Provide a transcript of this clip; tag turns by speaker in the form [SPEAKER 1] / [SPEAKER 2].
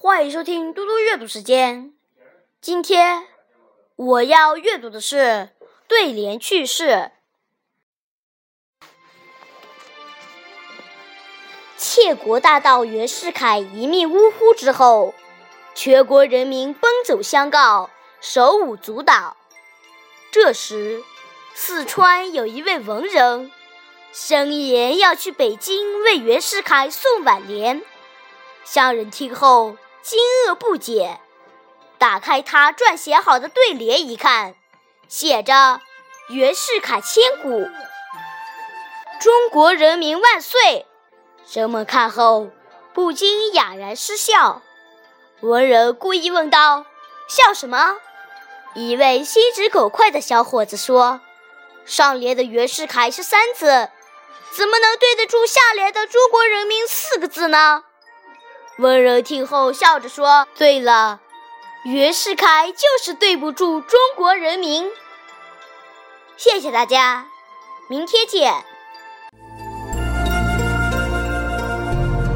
[SPEAKER 1] 欢迎收听嘟嘟阅读时间。今天我要阅读的是对联趣事。窃国大盗袁世凯一命呜呼之后，全国人民奔走相告，手舞足蹈。这时，四川有一位文人，声言要去北京为袁世凯送挽联。乡人听后惊愕不解，打开他撰写好的对联一看，写着“袁世凯千古，中国人民万岁”。人们看后不禁哑然失笑。文人故意问道：“笑什么？”一位心直口快的小伙子说：“上联的袁世凯是三字，怎么能对得住下联的中国人民四个字呢？”文人听后笑着说：“对了，袁世凯就是对不住中国人民。”谢谢大家，明天见。